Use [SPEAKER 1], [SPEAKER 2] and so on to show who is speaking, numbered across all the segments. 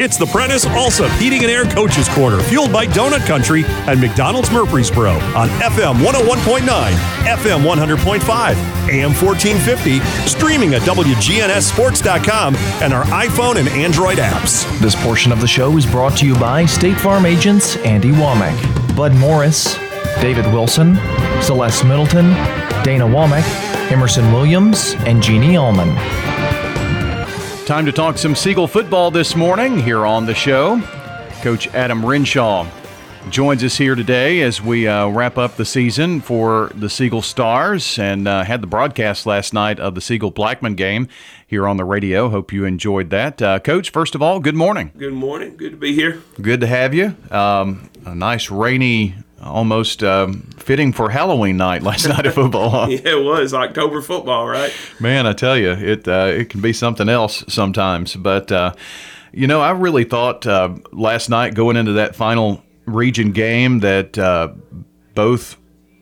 [SPEAKER 1] It's the Prentice Allsup Heating and Air Coaches Corner, fueled by Donut Country and McDonald's Murfreesboro on FM 101.9, FM 100.5, AM 1450, streaming at WGNSSports.com and our iPhone and Android apps.
[SPEAKER 2] This portion of the show is brought to you by State Farm agents Andy Womack, Bud Morris, David Wilson, Celeste Middleton, Dana Womack, Emerson Williams, and Jeannie Allman.
[SPEAKER 3] Time to talk some Siegel football this morning here on the show. Coach Adam Renshaw joins us here today as we uh, wrap up the season for the Siegel Stars and uh, had the broadcast last night of the Siegel Blackman game here on the radio. Hope you enjoyed that. Uh, Coach, first of all, good morning.
[SPEAKER 4] Good morning. Good to be here.
[SPEAKER 3] Good to have you. Um, a nice rainy almost um, fitting for Halloween night last night of football. Huh?
[SPEAKER 4] yeah, it was October football, right?
[SPEAKER 3] Man, I tell you, it uh, it can be something else sometimes. But uh, you know, I really thought uh, last night going into that final region game that uh, both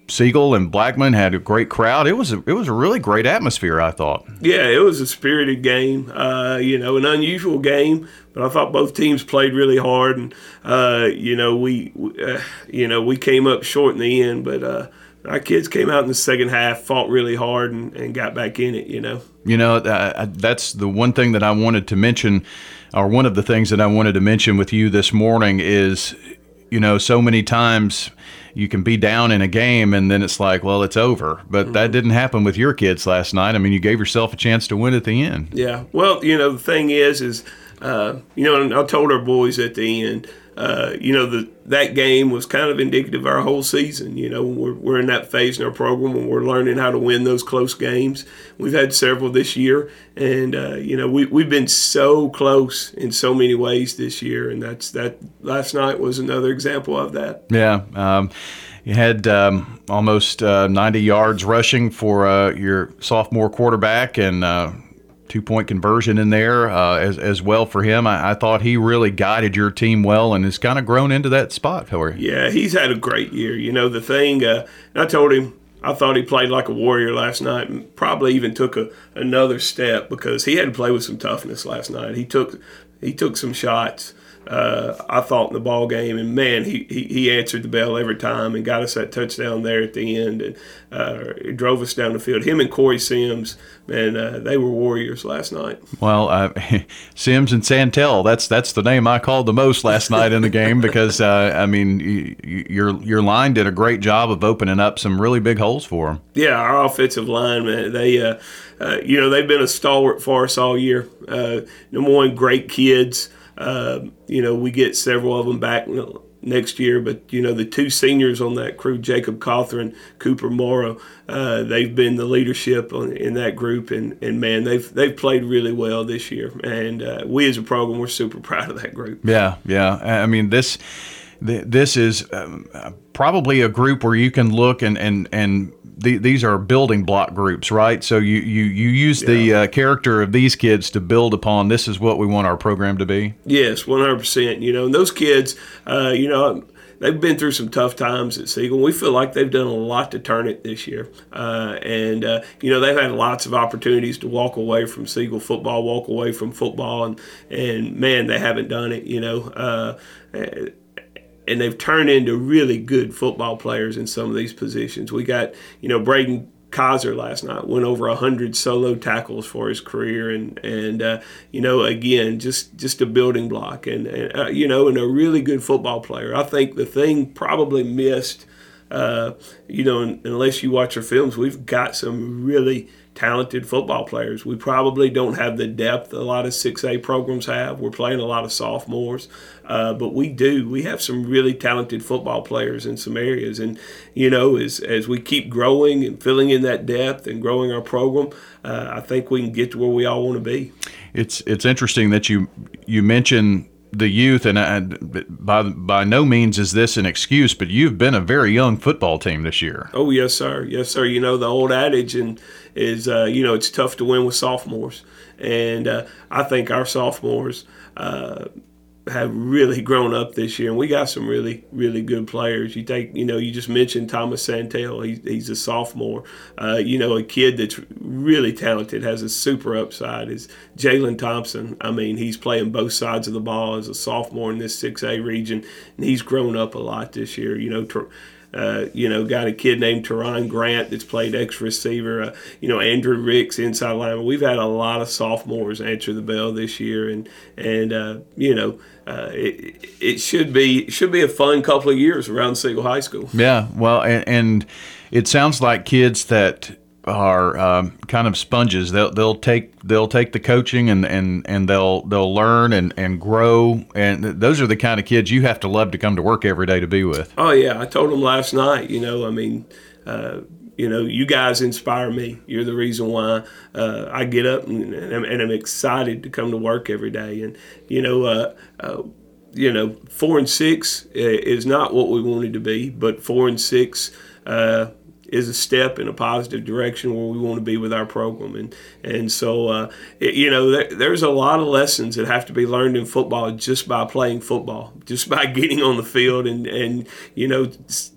[SPEAKER 3] Siegel and Blackman had a great crowd. It was a, it was a really great atmosphere. I thought.
[SPEAKER 4] Yeah, it was a spirited game. Uh, you know, an unusual game, but I thought both teams played really hard, and uh, you know we, uh, you know we came up short in the end, but uh, our kids came out in the second half, fought really hard, and, and got back in it. You know.
[SPEAKER 3] You know, uh, that's the one thing that I wanted to mention, or one of the things that I wanted to mention with you this morning is, you know, so many times you can be down in a game and then it's like, well, it's over. But mm-hmm. that didn't happen with your kids last night. I mean, you gave yourself a chance to win at the end.
[SPEAKER 4] Yeah. Well, you know, the thing is, is uh, you know, I told our boys at the end, uh, you know, the, that game was kind of indicative of our whole season. You know, we're, we're in that phase in our program when we're learning how to win those close games. We've had several this year, and uh, you know, we we've been so close in so many ways this year, and that's that. Last night was another example of that.
[SPEAKER 3] Yeah. Um, you had um, almost uh, 90 yards rushing for uh, your sophomore quarterback, and uh, two point conversion in there uh, as, as well for him. I, I, thought he really guided your team well and has kind of grown into that spot for
[SPEAKER 4] you. Yeah, he's had a great year. You know, the thing, uh, I told him, I thought he played like a warrior last night and probably even took a, another step because he had to play with some toughness last night. He took he took some shots uh, I thought in the ball game, and man, he, he, he answered the bell every time and got us that touchdown there at the end, and uh, drove us down the field. Him and Corey Sims, man, uh, they were warriors last night.
[SPEAKER 3] Well, uh, Sims and Santel, that's that's the name I called the most last night in the game because uh, I mean, you, your your line did a great job of opening up some really big holes for them.
[SPEAKER 4] Yeah, our offensive line, man, they. Uh, you know they've been a stalwart for us all year. number one, great kids. Uh, you know, we get several of them back next year, but you know the two seniors on that crew, Jacob Cawthorn, Cooper Morrow, uh, they've been the leadership on, in that group, and, and man, they've they've played really well this year, and uh, we as a program we're super proud of that group.
[SPEAKER 3] Yeah, yeah. I mean this this is um, probably a group where you can look and and and the, these are building block groups, right? So you you you use yeah. the uh, character of these kids to build upon. This is what we want our program to be.
[SPEAKER 4] Yes, one hundred percent. You know, and those kids, uh, you know. They've been through some tough times at Siegel. We feel like they've done a lot to turn it this year. Uh, and, uh, you know, they've had lots of opportunities to walk away from Siegel football, walk away from football, and, and man, they haven't done it, you know uh, and they've turned into really good football players in some of these positions. We got, you know, Braden Kaiser last night went over hundred solo tackles for his career, and and uh, you know again just just a building block, and, and uh, you know and a really good football player. I think the thing probably missed, uh, you know, unless you watch our films, we've got some really talented football players. We probably don't have the depth a lot of 6A programs have. We're playing a lot of sophomores, uh, but we do. We have some really talented football players in some areas. And, you know, as, as we keep growing and filling in that depth and growing our program, uh, I think we can get to where we all want to be.
[SPEAKER 3] It's, it's interesting that you, you mentioned the youth, and I, by by no means is this an excuse, but you've been a very young football team this year.
[SPEAKER 4] Oh yes, sir. Yes, sir. You know the old adage, and is uh, you know it's tough to win with sophomores, and uh, I think our sophomores. Uh, have really grown up this year, and we got some really, really good players. You take, you know, you just mentioned Thomas Santel. He, he's a sophomore. Uh, you know, a kid that's really talented, has a super upside. Is Jalen Thompson? I mean, he's playing both sides of the ball as a sophomore in this 6A region, and he's grown up a lot this year. You know. Uh, you know, got a kid named Teron Grant that's played X receiver. Uh, you know, Andrew Ricks inside lineman. We've had a lot of sophomores answer the bell this year, and and uh, you know, uh, it, it should be should be a fun couple of years around Siegel High School.
[SPEAKER 3] Yeah, well, and, and it sounds like kids that are um, kind of sponges. They'll they'll take they'll take the coaching and, and, and they'll they'll learn and, and grow. And those are the kind of kids you have to love to come to work every day to be with.
[SPEAKER 4] Oh yeah, I told them last night. You know, I mean. Uh, you know, you guys inspire me. You're the reason why uh, I get up and, and, I'm, and, I'm, excited to come to work every day. And you know, uh, uh you know, four and six is not what we wanted to be, but four and six uh, is a step in a positive direction where we want to be with our program. And and so uh, it, you know there, there's a lot of lessons that have to be learned in football just by playing football, just by getting on the field and and you know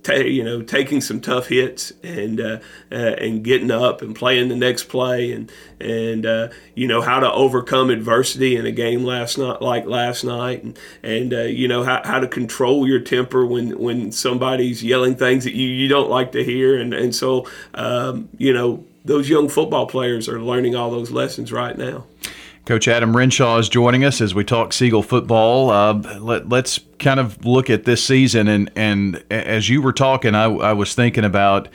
[SPEAKER 4] you know taking some tough hits and uh, uh, and getting up and playing the next play and and uh, you know how to overcome adversity in a game last night like last night and and uh, you know how, how to control your temper when when somebody's yelling things that you, you don't like to hear and and so um, you know those young football players are learning all those lessons right now.
[SPEAKER 3] Coach Adam Renshaw is joining us as we talk Siegel football. Uh, let, us kind of look at this season, and and as you were talking, I, I was thinking about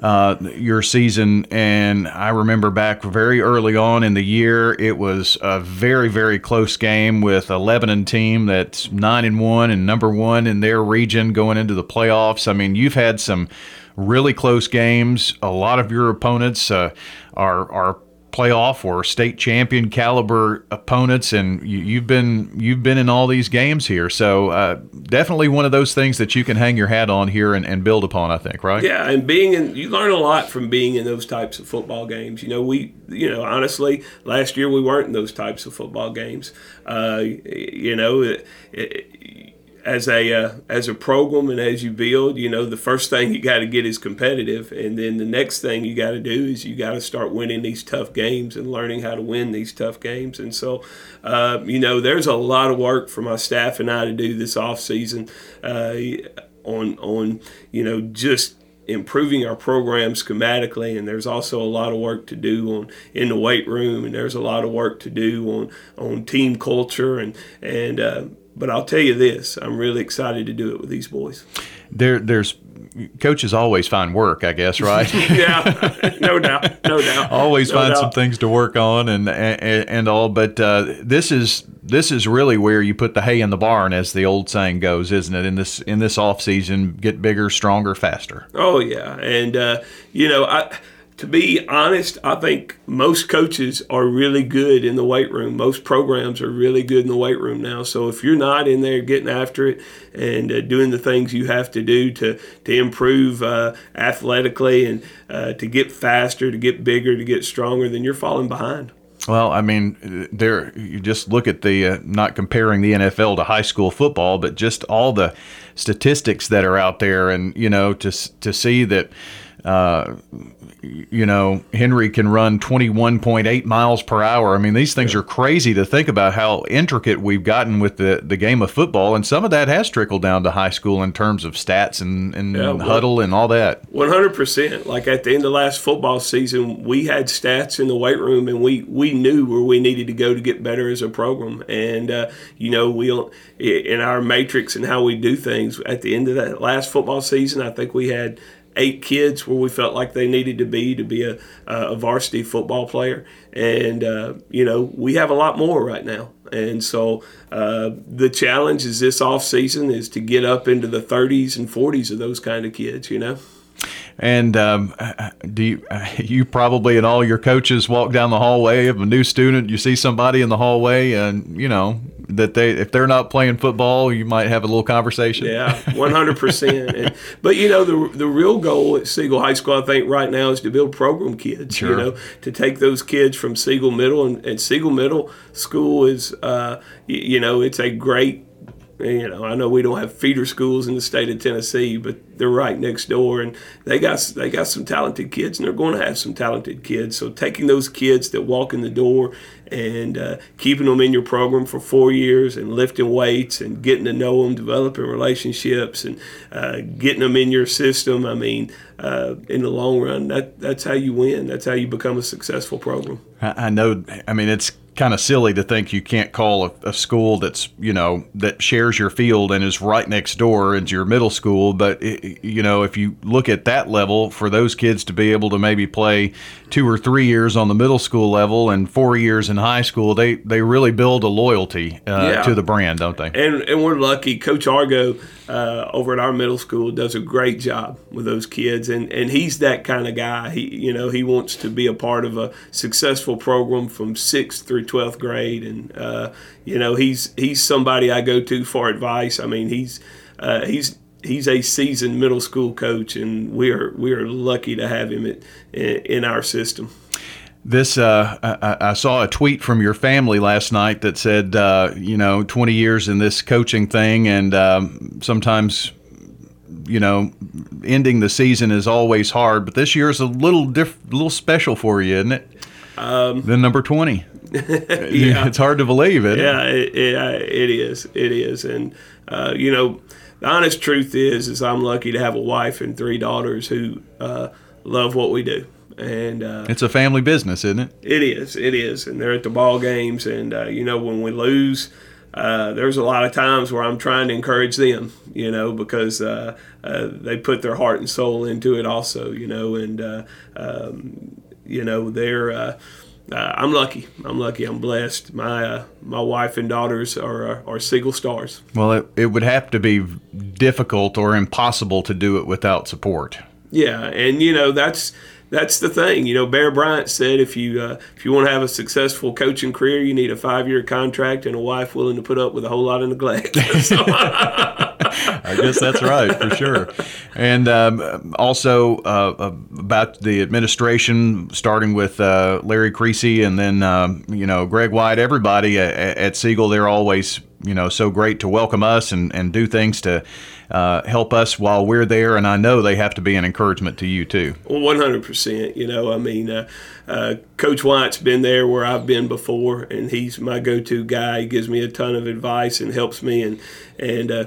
[SPEAKER 3] uh, your season, and I remember back very early on in the year, it was a very, very close game with a Lebanon team that's nine and one and number one in their region going into the playoffs. I mean, you've had some really close games. A lot of your opponents uh, are are playoff or state champion caliber opponents, and you, have been you've been in all these games here. So uh, definitely one of those things that you can hang your hat on here and, and, build upon. I think, right?
[SPEAKER 4] Yeah, and being in you learn a lot from being in those types of football games. You know, we you know honestly last year we weren't in those types of football games. Uh, you know. It, it, as a uh, as a program and as you build, you know, the first thing you got to get is competitive, and then the next thing you got to do is you got to start winning these tough games and learning how to win these tough games. And so, uh, you know, there's a lot of work for my staff and I to do this off season uh, on on you know just improving our program schematically and there's also a lot of work to do on in the weight room and there's a lot of work to do on on team culture and and uh, but I'll tell you this: I'm really excited to do it with these boys.
[SPEAKER 3] There, there's coaches always find work, I guess, right?
[SPEAKER 4] yeah, no doubt, no doubt.
[SPEAKER 3] always
[SPEAKER 4] no
[SPEAKER 3] find
[SPEAKER 4] doubt.
[SPEAKER 3] some things to work on and and, and all. But uh, this is this is really where you put the hay in the barn, as the old saying goes, isn't it? In this in this off season, get bigger, stronger, faster.
[SPEAKER 4] Oh yeah, and uh, you know I to be honest, I think most coaches are really good in the weight room. Most programs are really good in the weight room now. So if you're not in there getting after it and uh, doing the things you have to do to to improve uh, athletically and uh, to get faster, to get bigger, to get stronger, then you're falling behind.
[SPEAKER 3] Well, I mean, there you just look at the uh, not comparing the NFL to high school football, but just all the statistics that are out there, and you know, to to see that uh, you know, Henry can run 21.8 miles per hour. I mean, these things yeah. are crazy to think about how intricate we've gotten with the, the game of football. And some of that has trickled down to high school in terms of stats and, and yeah, well, huddle and all that.
[SPEAKER 4] 100%. Like at the end of last football season, we had stats in the weight room and we, we knew where we needed to go to get better as a program. And, uh, you know, we in our matrix and how we do things at the end of that last football season, I think we had – eight kids where we felt like they needed to be to be a, a varsity football player. And, uh, you know, we have a lot more right now. And so uh, the challenge is this off season is to get up into the 30s and 40s of those kind of kids, you know?
[SPEAKER 3] And um, do you, you probably and all your coaches walk down the hallway of a new student? You see somebody in the hallway, and you know that they if they're not playing football, you might have a little conversation.
[SPEAKER 4] Yeah, one hundred percent. But you know the the real goal at Siegel High School, I think, right now is to build program kids.
[SPEAKER 3] Sure.
[SPEAKER 4] You know, to take those kids from Siegel Middle and, and Siegel Middle School is, uh, you, you know, it's a great You know, I know we don't have feeder schools in the state of Tennessee, but they're right next door, and they got they got some talented kids, and they're going to have some talented kids. So taking those kids that walk in the door and uh, keeping them in your program for four years and lifting weights and getting to know them, developing relationships, and uh, getting them in your system. I mean, uh, in the long run, that that's how you win. That's how you become a successful program.
[SPEAKER 3] I know. I mean, it's kind of silly to think you can't call a, a, school that's you know that shares your field and is right next door into your middle school but it, you know if you look at that level for those kids to be able to maybe play two or three years on the middle school level and four years in high school they they really build a loyalty uh, yeah. to the brand don't they?
[SPEAKER 4] And and we're lucky. Coach argo uh, over at our middle school does a great job with those kids and and he's that kind of guy. He you know he wants to be a part of a successful program from sixth through 12th grade and uh, you know he's he's somebody I go to for advice. I mean he's uh, he's he's a seasoned middle school coach and we are we are lucky to have him at, in our system.
[SPEAKER 3] This uh, I, I, saw a tweet from your family last night that said uh, you know 20 years in this coaching thing and um, sometimes you know ending the season is always hard but this year is a little diff- little special for you isn't it? Um, the number 20 yeah. it's hard to believe it
[SPEAKER 4] yeah it, it, it is it is and uh, you know the honest truth is is i'm lucky to have a wife and three daughters who uh, love what we do and uh,
[SPEAKER 3] it's a family business, isn't it?
[SPEAKER 4] It is. It is, and they're at the ball games, and uh, you know when we lose. Uh, there's a lot of times where I'm trying to encourage them, you know, because uh, uh, they put their heart and soul into it also, you know, and uh, um, you know they're. Uh, I'm lucky. I'm lucky. I'm blessed. My uh, my wife and daughters are are Siegel stars.
[SPEAKER 3] Well, it, it would have to be difficult or impossible to do it without support.
[SPEAKER 4] Yeah, and you know that's that's the thing. You know, Bear Bryant said if you uh, if you want to have a successful coaching career, you need a five year contract and a wife willing to put up with a whole lot of neglect.
[SPEAKER 3] I guess that's right for sure. And um, also uh, about the administration, starting with uh, Larry Creasy and then um, you know Greg White, everybody at, at Siegel, they're always you know so great to welcome us and, and do things to uh, help us while we're there and i know they have to be an encouragement to you too
[SPEAKER 4] well 100% you know i mean uh, uh, coach white's been there where i've been before and he's my go-to guy he gives me a ton of advice and helps me and and uh,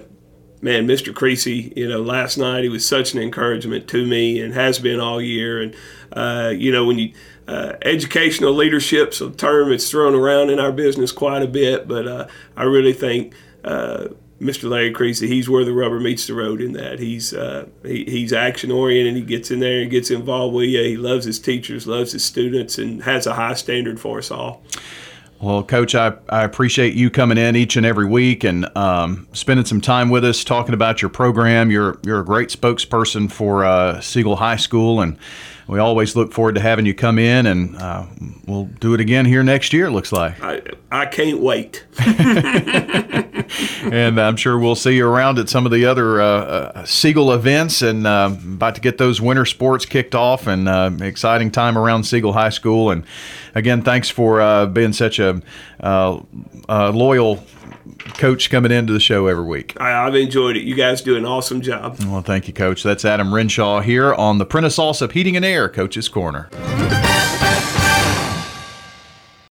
[SPEAKER 4] man, Mr. Creasy, you know, last night he was such an encouragement to me and has been all year. And, uh, you know, when you, uh, educational leadership's a term that's thrown around in our business quite a bit, but uh, I really think uh, Mr. Larry Creasy, he's where the rubber meets the road in that. He's uh, he, he's action oriented. He gets in there and gets involved with you. He loves his teachers, loves his students, and has a high standard for us all.
[SPEAKER 3] Well, Coach, I, I appreciate you coming in each and every week and um, spending some time with us, talking about your program. You're you're a great spokesperson for uh, Siegel High School, and we always look forward to having you come in, and uh, we'll do it again here next year. It looks like.
[SPEAKER 4] I, I can't wait.
[SPEAKER 3] and I'm sure we'll see you around at some of the other uh, uh, Siegel events, and uh, about to get those winter sports kicked off, and uh, exciting time around Siegel High School. And again, thanks for uh, being such a loyal coach coming into the show every week.
[SPEAKER 4] I, have enjoyed it. You guys do an awesome job.
[SPEAKER 3] Well, thank you, Coach. That's Adam Renshaw here on the Prentice Allsup Heating and Air Coach's Corner.